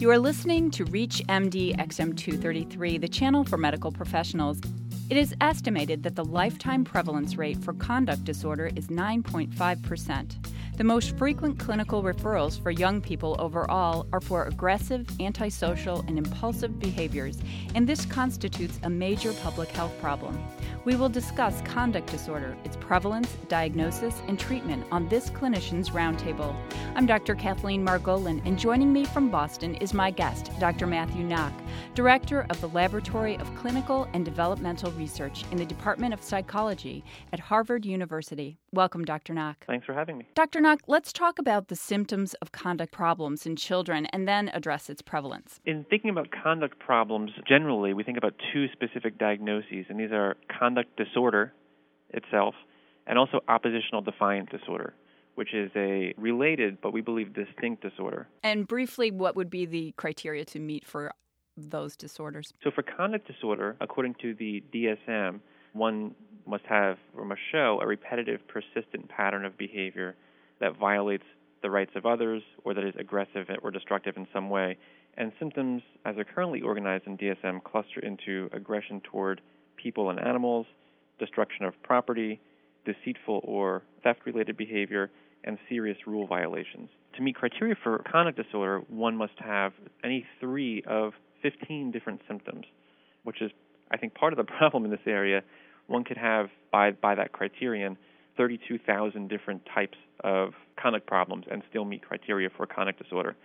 You are listening to ReachMD XM233, the channel for medical professionals. It is estimated that the lifetime prevalence rate for conduct disorder is 9.5%. The most frequent clinical referrals for young people overall are for aggressive, antisocial, and impulsive behaviors, and this constitutes a major public health problem. We will discuss conduct disorder, its prevalence, diagnosis, and treatment on this Clinicians Roundtable. I'm Dr. Kathleen Margolin, and joining me from Boston is my guest, Dr. Matthew Nock, Director of the Laboratory of Clinical and Developmental Research in the Department of Psychology at Harvard University. Welcome, Dr. Nock. Thanks for having me. Dr. Nock, let's talk about the symptoms of conduct problems in children and then address its prevalence. In thinking about conduct problems, generally, we think about two specific diagnoses, and these are conduct disorder itself and also oppositional defiant disorder which is a related but we believe distinct disorder. And briefly, what would be the criteria to meet for those disorders? So, for conduct disorder, according to the DSM, one must have or must show a repetitive, persistent pattern of behavior that violates the rights of others or that is aggressive or destructive in some way. And symptoms, as they're currently organized in DSM, cluster into aggression toward people and animals, destruction of property, deceitful or theft related behavior, and serious rule violations. To meet criteria for conduct disorder, one must have any three of 15 different symptoms, which is, I think, part of the problem in this area. One could have, by, by that criterion, 32,000 different types of conduct problems and still meet criteria for conduct disorder.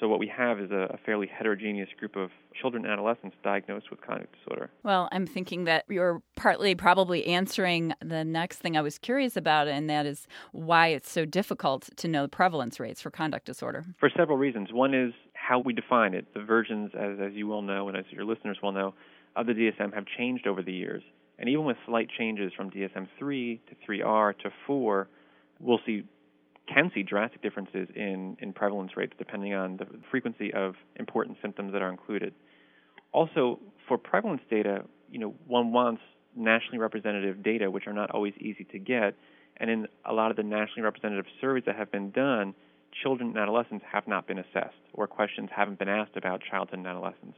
So what we have is a, a, fairly heterogeneous group of children and adolescents diagnosed with conduct disorder. Well, I'm thinking that you're partly probably answering the next thing I was curious about, and that is why it's so difficult to know the prevalence rates for conduct disorder. For several reasons. One is how we define it. The versions, as, as you well know, and as your listeners will know, of the DSM have changed over the years. And even with slight changes from DSM 3 to 3R to 4, we'll see can see drastic differences in, in prevalence rates depending on the frequency of important symptoms that are included. Also, for prevalence data, you know, one wants nationally representative data, which are not always easy to get. And in a lot of the nationally representative surveys that have been done, children and adolescents have not been assessed, or questions haven't been asked about childhood and adolescence.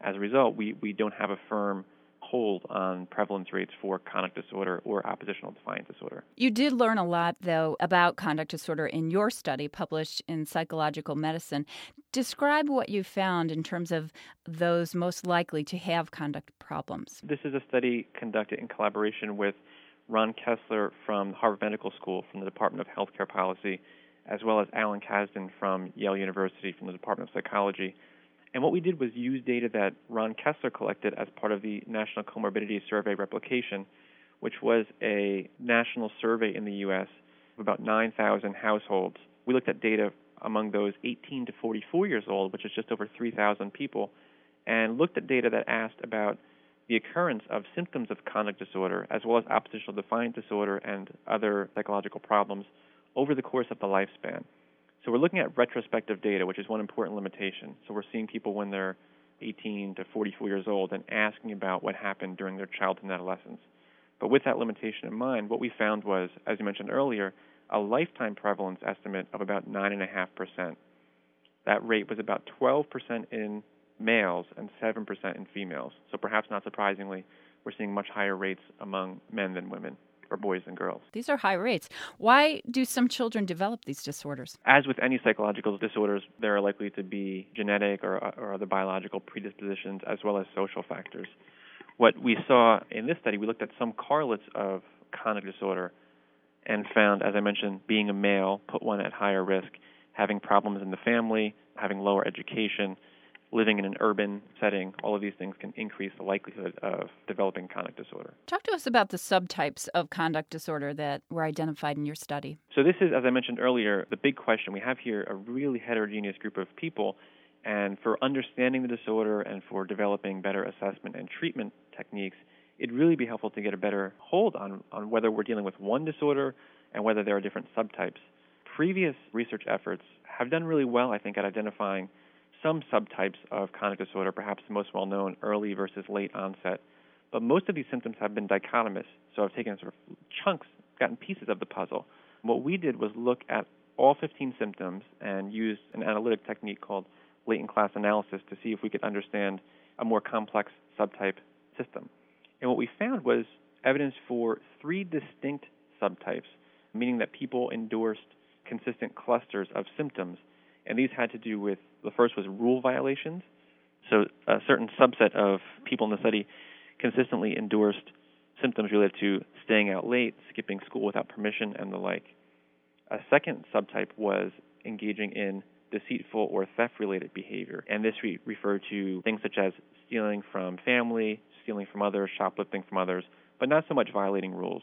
As a result, we, we don't have a firm hold on prevalence rates for conduct disorder or oppositional defiant disorder. You did learn a lot, though, about conduct disorder in your study published in Psychological Medicine. Describe what you found in terms of those most likely to have conduct problems. This is a study conducted in collaboration with Ron Kessler from Harvard Medical School from the Department of Healthcare Policy, as well as Alan Kazdin from Yale University from the Department of Psychology. And what we did was use data that Ron Kessler collected as part of the National Comorbidity Survey replication, which was a national survey in the U.S. of about 9,000 households. We looked at data among those 18 to 44 years old, which is just over 3,000 people, and looked at data that asked about the occurrence of symptoms of conduct disorder, as well as oppositional defiant disorder and other psychological problems over the course of the lifespan. So we're looking at retrospective data, which is one important limitation. So we're seeing people when they're 18 to 44 years old and asking about what happened during their childhood and adolescence. But with that limitation in mind, what we found was, as you mentioned earlier, a lifetime prevalence estimate of about 9.5%. That rate was about 12% in males and 7% in females. So perhaps not surprisingly, we're seeing much higher rates among men than women for boys and girls. These are high rates. Why do some children develop these disorders? As with any psychological disorders, there are likely to be genetic or, or other biological predispositions as well as social factors. What we saw in this study, we looked at some correlates of conduct disorder and found, as I mentioned, being a male put one at higher risk, having problems in the family, having lower education, living in an urban setting, all of these things can increase the likelihood of developing conduct disorder. Talk to us about the subtypes of conduct disorder that were identified in your study. So, this is, as I mentioned earlier, the big question. We have here a really heterogeneous group of people, and for understanding the disorder and for developing better assessment and treatment techniques, it'd really be helpful to get a better hold on, on whether we're dealing with one disorder and whether there are different subtypes. Previous research efforts have done really well, I think, at identifying some subtypes of conduct disorder, perhaps the most well known early versus late onset. But most of these symptoms have been dichotomous, so I've taken sort of chunks, gotten pieces of the puzzle. What we did was look at all 15 symptoms and used an analytic technique called latent class analysis to see if we could understand a more complex subtype system. And what we found was evidence for three distinct subtypes, meaning that people endorsed consistent clusters of symptoms. And these had to do with the first was rule violations. So a certain subset of people in the study consistently endorsed symptoms related to staying out late, skipping school without permission, and the like. A second subtype was engaging in deceitful or theft related behavior, and this re- referred to things such as stealing from family, stealing from others, shoplifting from others, but not so much violating rules.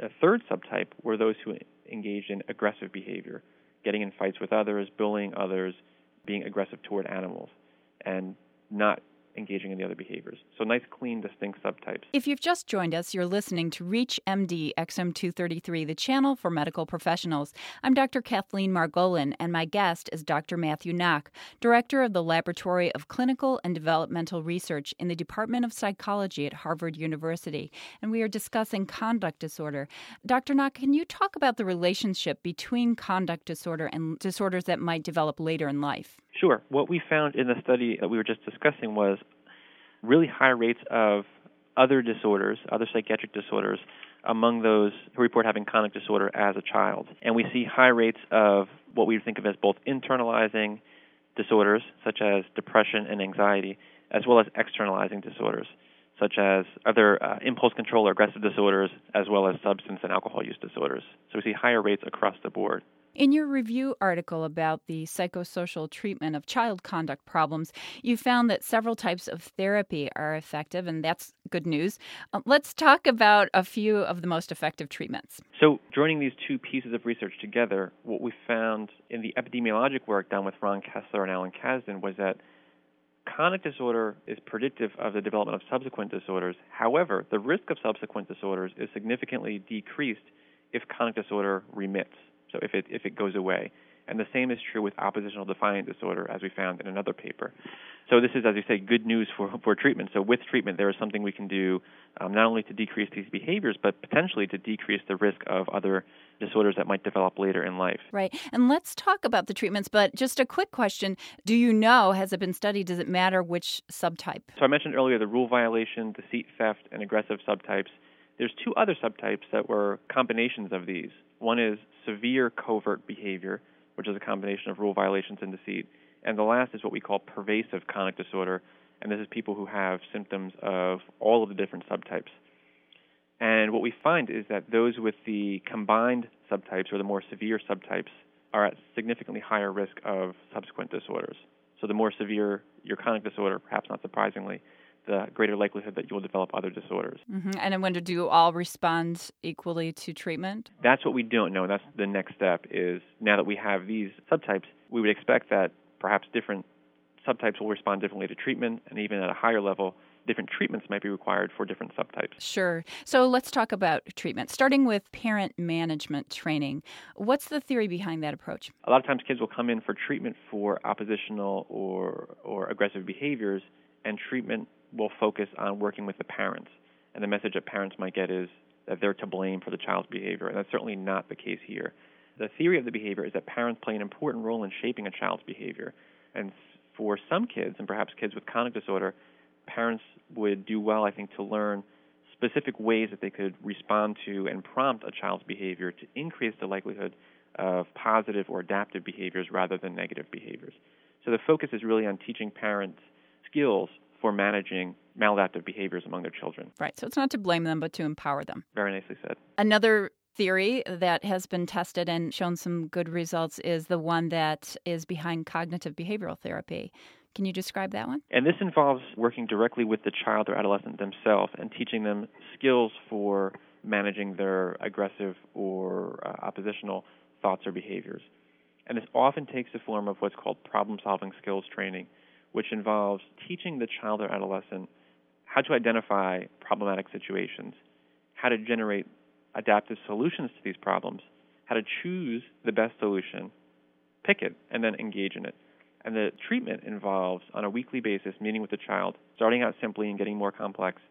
A third subtype were those who engaged in aggressive behavior, getting in fights with others, bullying others, being aggressive toward animals, and not engaging in the other behaviors. So nice, clean, distinct subtypes. If you've just joined us, you're listening to ReachMD XM233, the channel for medical professionals. I'm Dr. Kathleen Margolin, and my guest is Dr. Matthew Nock, director of the Laboratory of Clinical and Developmental Research in the Department of Psychology at Harvard University. And we are discussing conduct disorder. Dr. Nock, can you talk about the relationship between conduct disorder and disorders that might develop later in life? Sure. What we found in the study that we were just discussing was really high rates of other disorders, other psychiatric disorders, among those who report having conduct disorder as a child. And we see high rates of what we think of as both internalizing disorders, such as depression and anxiety, as well as externalizing disorders, such as other uh, impulse control or aggressive disorders, as well as substance and alcohol use disorders. So we see higher rates across the board. In your review article about the psychosocial treatment of child conduct problems, you found that several types of therapy are effective, and that's good news. Uh, let's talk about a few of the most effective treatments. So, joining these two pieces of research together, what we found in the epidemiologic work done with Ron Kessler and Alan Kazdin was that conduct disorder is predictive of the development of subsequent disorders. However, the risk of subsequent disorders is significantly decreased if conduct disorder remits so if it if it goes away. And the same is true with oppositional defiant disorder, as we found in another paper. So this is, as you say, good news for for treatment. So with treatment, there is something we can do um, not only to decrease these behaviors, but potentially to decrease the risk of other disorders that might develop later in life. Right. And let's talk about the treatments. But just a quick question: Do you know? Has it been studied? Does it matter which subtype? So I mentioned earlier the rule violation, deceit, theft, and aggressive subtypes. There's two other subtypes that were combinations of these. One is severe covert behavior, which is a combination of rule violations and deceit. And the last is what we call pervasive conduct disorder, and this is people who have symptoms of all of the different subtypes. And what we find is that those with the combined subtypes or the more severe subtypes are at significantly higher risk of subsequent disorders. So the more severe your conduct disorder, perhaps not surprisingly, the greater likelihood that you will develop other disorders. Mm-hmm. And I wonder, do all respond equally to treatment? That's what we don't know. That's the next step. Is now that we have these subtypes, we would expect that perhaps different subtypes will respond differently to treatment, and even at a higher level, different treatments might be required for different subtypes. Sure. So let's talk about treatment, starting with parent management training. What's the theory behind that approach? A lot of times kids will come in for treatment for oppositional or, or aggressive behaviors, and treatment will focus on working with the parents. And the message that parents might get is that they're to blame for the child's behavior, and that's certainly not the case here. The theory of the behavior is that parents play an important role in shaping a child's behavior. And for some kids, and perhaps kids with conduct disorder, parents would do well, I think, to learn specific ways that they could respond to and prompt a child's behavior to increase the likelihood of positive or adaptive behaviors rather than negative behaviors. So the focus is really on teaching parents skills for managing maladaptive behaviors among their children. Right. So it's not to blame them, but to empower them. Very nicely said. Another theory that has been tested and shown some good results is the one that is behind cognitive behavioral therapy. Can you describe that one? And this involves working directly with the child or adolescent themselves and teaching them skills for managing their aggressive or uh, oppositional thoughts or behaviors. And this often takes the form of what's called problem solving skills training, which involves teaching the child or adolescent how to identify problematic situations, how to generate adaptive solutions to these problems, how to choose the best solution, pick it, and then engage in it. And the treatment involves, on a weekly basis, meeting with the child, starting out simply and getting more complex,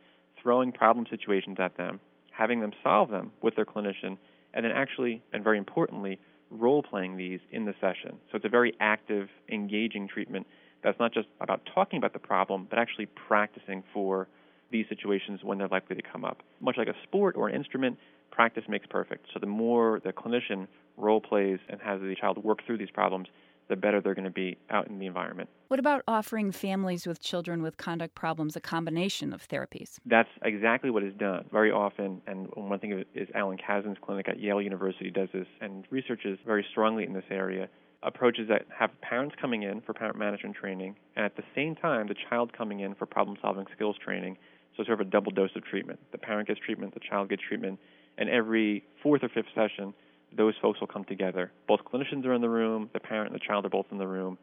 throwing problem situations at them, having them solve them with their clinician, and then actually, and very importantly, role playing these in the session. So it's a very active, engaging treatment that's not just about talking about the problem, but actually practicing for these situations when they're likely to come up. Much like a sport or an instrument, practice makes perfect. So the more the clinician role plays and has the child work through these problems, the better they're going to be out in the environment. What about offering families with children with conduct problems a combination of therapies? That's exactly what is done very often. And one thing is Alan Kazdin's clinic at Yale University does this and researches very strongly in this area. Approaches that have parents coming in for parent management training, and at the same time, the child coming in for problem solving skills training. So, sort of a double dose of treatment. The parent gets treatment, the child gets treatment, and every fourth or fifth session, those folks will come together. Both clinicians are in the room, the parent and the child are both in the room.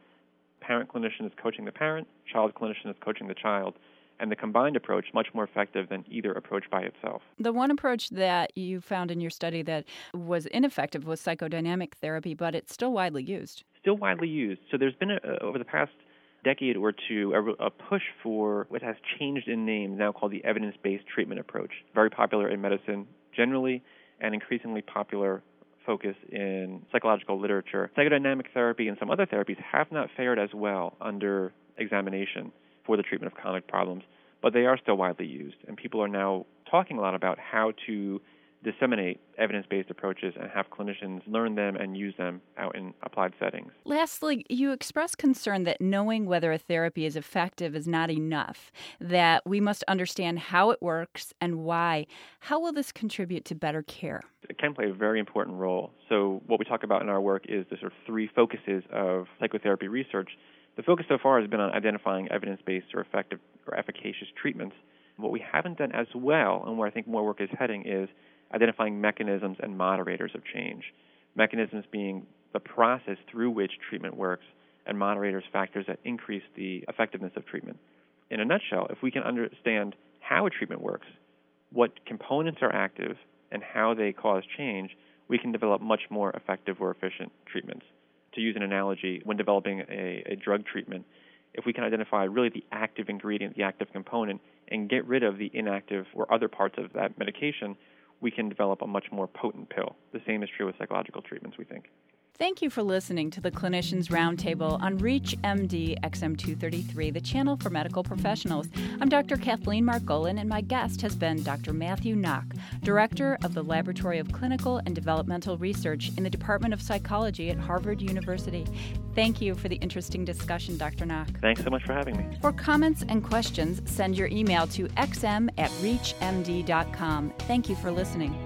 Parent clinician is coaching the parent, child clinician is coaching the child. And the combined approach much more effective than either approach by itself. The one approach that you found in your study that was ineffective was psychodynamic therapy, but it's still widely used. Still widely used. So there's been a, over the past decade or two a, a, push for what has changed in name, now called the evidence-based treatment approach. Very popular in medicine generally, and increasingly popular focus in psychological literature. Psychodynamic therapy and some other therapies have not fared as well under examination for the treatment of chronic problems, but they are still widely used, and people are now talking a lot about how to disseminate evidence based approaches and have clinicians learn them and use them out in applied settings. Lastly, you express concern that knowing whether a therapy is effective is not enough, that we must understand how it works and why. How will this contribute to better care? It can play a very important role. So, what we talk about in our work is the sort of three focuses of psychotherapy research. The focus so far has been on identifying evidence based or effective or efficacious treatments. What we haven't done as well, and where I think more work is heading, is identifying mechanisms and moderators of change. Mechanisms being the process through which treatment works, and moderators factors that increase the effectiveness of treatment. In a nutshell, if we can understand how a treatment works, what components are active, and how they cause change, we can develop much more effective or efficient treatments. To use an analogy, when developing a, a drug treatment, if we can identify really the active ingredient, the active component, and get rid of the inactive or other parts of that medication, we can develop a much more potent pill. The same is true with psychological treatments, we think. Thank you for listening to the Clinicians Roundtable on ReachMD XM233, the channel for medical professionals. I'm Dr. Kathleen Margolin, and my guest has been Dr. Matthew Nock, Director of the Laboratory of Clinical and Developmental Research in the Department of Psychology at Harvard University. Thank you for the interesting discussion, Dr. Nock. Thanks so much for having me. For comments and questions, send your email to xm at reachmd.com. Thank you for listening.